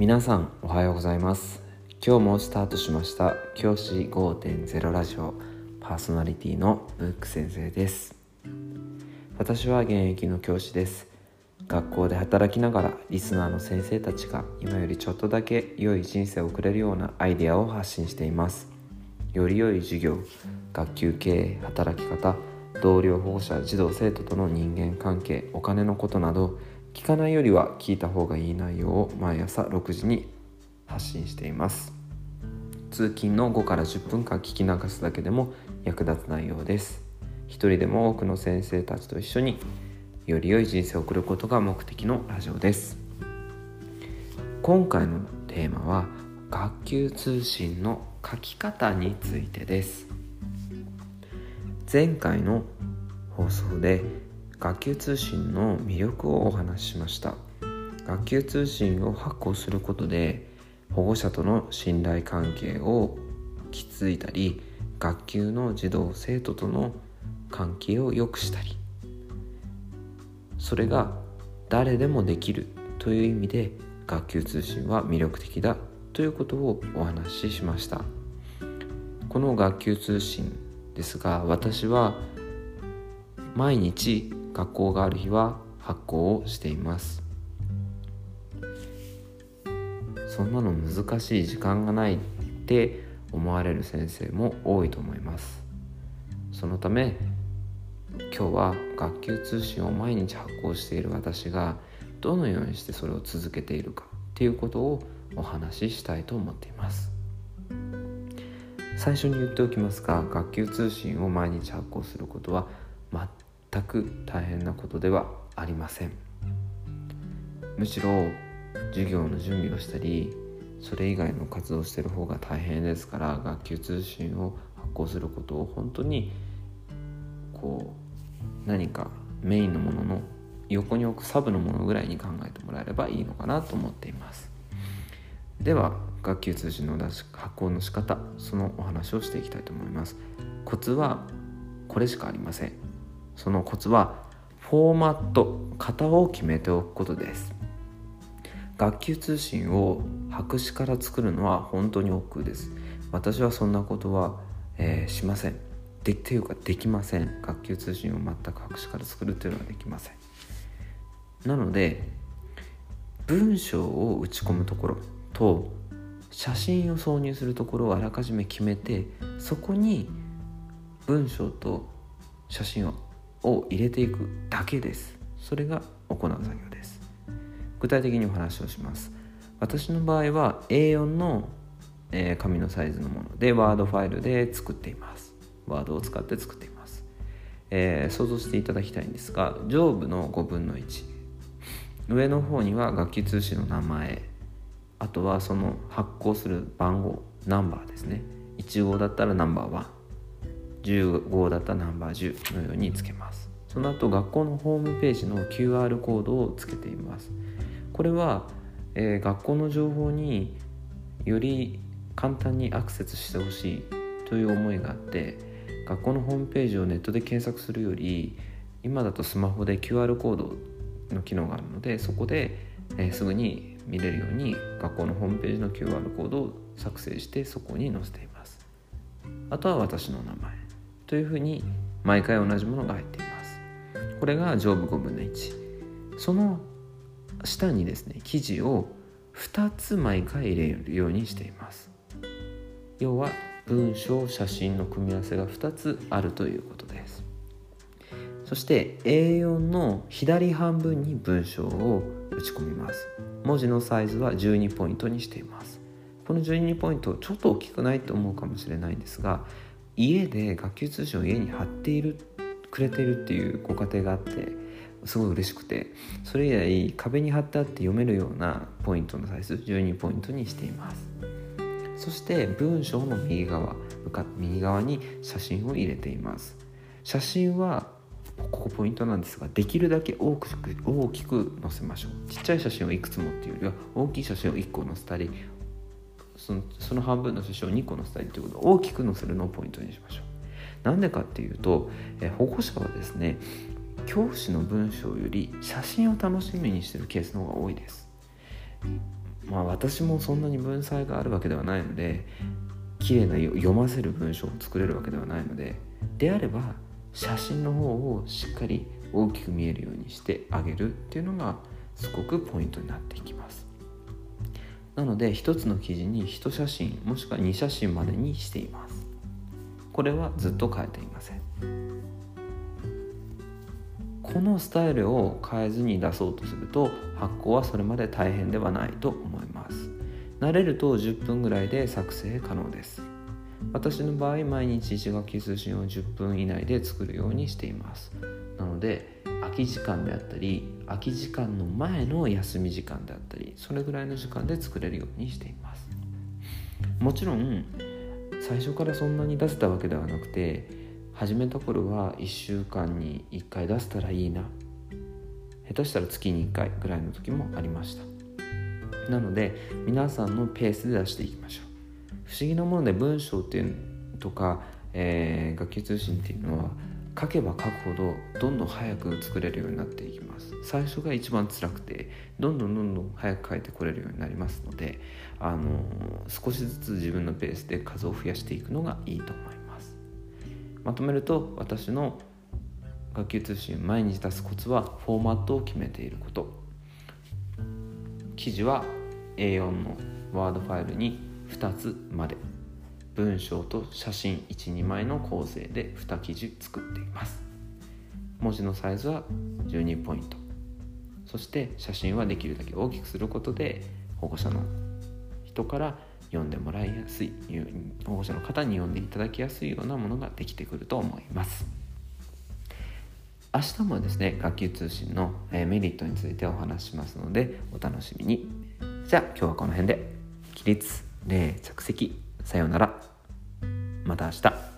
皆さんおはようございます。今日もスタートしました教師5.0ラジオ。パーソナリティのブック先生です。私は現役の教師です。学校で働きながらリスナーの先生たちが今よりちょっとだけ良い人生を送れるようなアイデアを発信しています。より良い授業学級経営働き方同僚保護者児童生徒との人間関係お金のことなど聞かないよりは聞いた方がいい内容を毎朝6時に発信しています。通勤の5から10分間聞き流すだけでも役立つ内容です。一人でも多くの先生たちと一緒により良い人生を送ることが目的のラジオです。今回のテーマは学級通信の書き方についてです。前回の放送で学級通信の魅力をお話ししました。学級通信を発行することで保護者との信頼関係を築いたり学級の児童生徒との関係を良くしたりそれが誰でもできるという意味で学級通信は魅力的だということをお話ししました。この学級通信ですが私は毎日学校がある日は発行をしています。そんなの難しい時間がないって思われる先生も多いと思います。そのため今日は学級通信を毎日発行している私がどのようにしてそれを続けているかっていうことをお話ししたいと思っています。最初に言っておきますが学級通信を毎日発行することは全く大変なことではありません。むしろ授業の準備をしたりそれ以外の活動をしてる方が大変ですから学級通信を発行することを本当にこう何かメインのものの横に置くサブのものぐらいに考えてもらえればいいのかなと思っています。では学級通信の発行の仕方そのお話をしていきたいと思います。コツはこれしかありません。そのコツはフォーマット型を決めておくことです。学級通信を白紙から作るのは本当に億劫です。私はそんなことは、えー、しません。でっていうかできません。学級通信を全く白紙から作るというのはできません。なので文章を打ち込むところと写真を挿入するところをあらかじめ決めてそこに文章と写真をを入れていくだけです。それが行う作業です。具体的にお話をします。私の場合は A4 の、えー、紙のサイズのものでワードファイルで作っています。ワードを使って作っています、えー、想像していただきたいんですが上部の5分の1上の方には楽器通信の名前。あとはその発行する番号ナンバーですね。1号だったらナンバー1 15だったナンバー10のようにつけます。その後学校のホームページの QR コードをつけています。これは、えー、学校の情報により簡単にアクセスしてほしいという思いがあって学校のホームページをネットで検索するより今だとスマホで QR コードの機能があるのでそこで、えー、すぐに見れるように学校のホームページの QR コードを作成してそこに載せています。あとは私の名前。というふうに毎回同じものが入っています。これが上部5分の1その下にですね記事を2つ毎回入れるようにしています。要は文章写真の組み合わせが2つあるということです。そして A4 の左半分に文章を打ち込みます。文字のサイズは12ポイントにしています。この12ポイントちょっと大きくないと思うかもしれないんですが家で学級通信を家に貼っているくれてるっていうご家庭があってすごい嬉しくてそれ以来壁に貼ってあって読めるようなポイントのサイズ12ポイントにしています。そして文章の右側右側に写真を入れています。写真はここポイントなんですができるだけ大きく大きく載せましょう。ちっちゃい写真をいくつもっていうよりは大きい写真を1個載せたりそのその半分の写真を2個載せたりということを大きく載せるのをポイントにしましょう。なんでかっていうと、え保護者はですね教師の文章より写真を楽しみにしてるケースの方が多いです。まあ私もそんなに文才があるわけではないので綺麗な読ませる文章を作れるわけではないのでであれば写真の方をしっかり大きく見えるようにしてあげるっていうのがすごくポイントになっていきます。なので1つの記事に1写真もしくは2写真までにしています。これはずっと変えていません。このスタイルを変えずに出そうとすると発行はそれまで大変ではないと思います。慣れると10分ぐらいで作成可能です。私の場合毎日石垣通信を10分以内で作るようにしています。なので空き時間であったり空き時間の前の休み時間であったりそれぐらいの時間で作れるようにしています。もちろん最初からそんなに出せたわけではなくて始めた頃は1週間に1回出せたらいいな。下手したら月に1回ぐらいの時もありました。なので皆さんのペースで出していきましょう。不思議なもので文章っていうとか、えー、楽器通信っていうのは書けば書くほどどんどん早く作れるようになっていきます。最初が一番辛くてどんどんどんどん早く書いてこれるようになりますのであの少しずつ自分のペースで数を増やしていくのがいいと思います。まとめると私の学級通信毎日出すコツはフォーマットを決めていること。記事は A4 のワードファイルに2つまで。文章と写真12枚の構成で2記事作っています。文字のサイズは12ポイント。そして写真はできるだけ大きくすることで保護者の人から読んでもらいやすい保護者の方に読んでいただきやすいようなものができてくると思います。明日もですね学級通信のメリットについてお話ししますのでお楽しみに。じゃあ今日はこの辺で。起立礼着席。さようなら。また明日。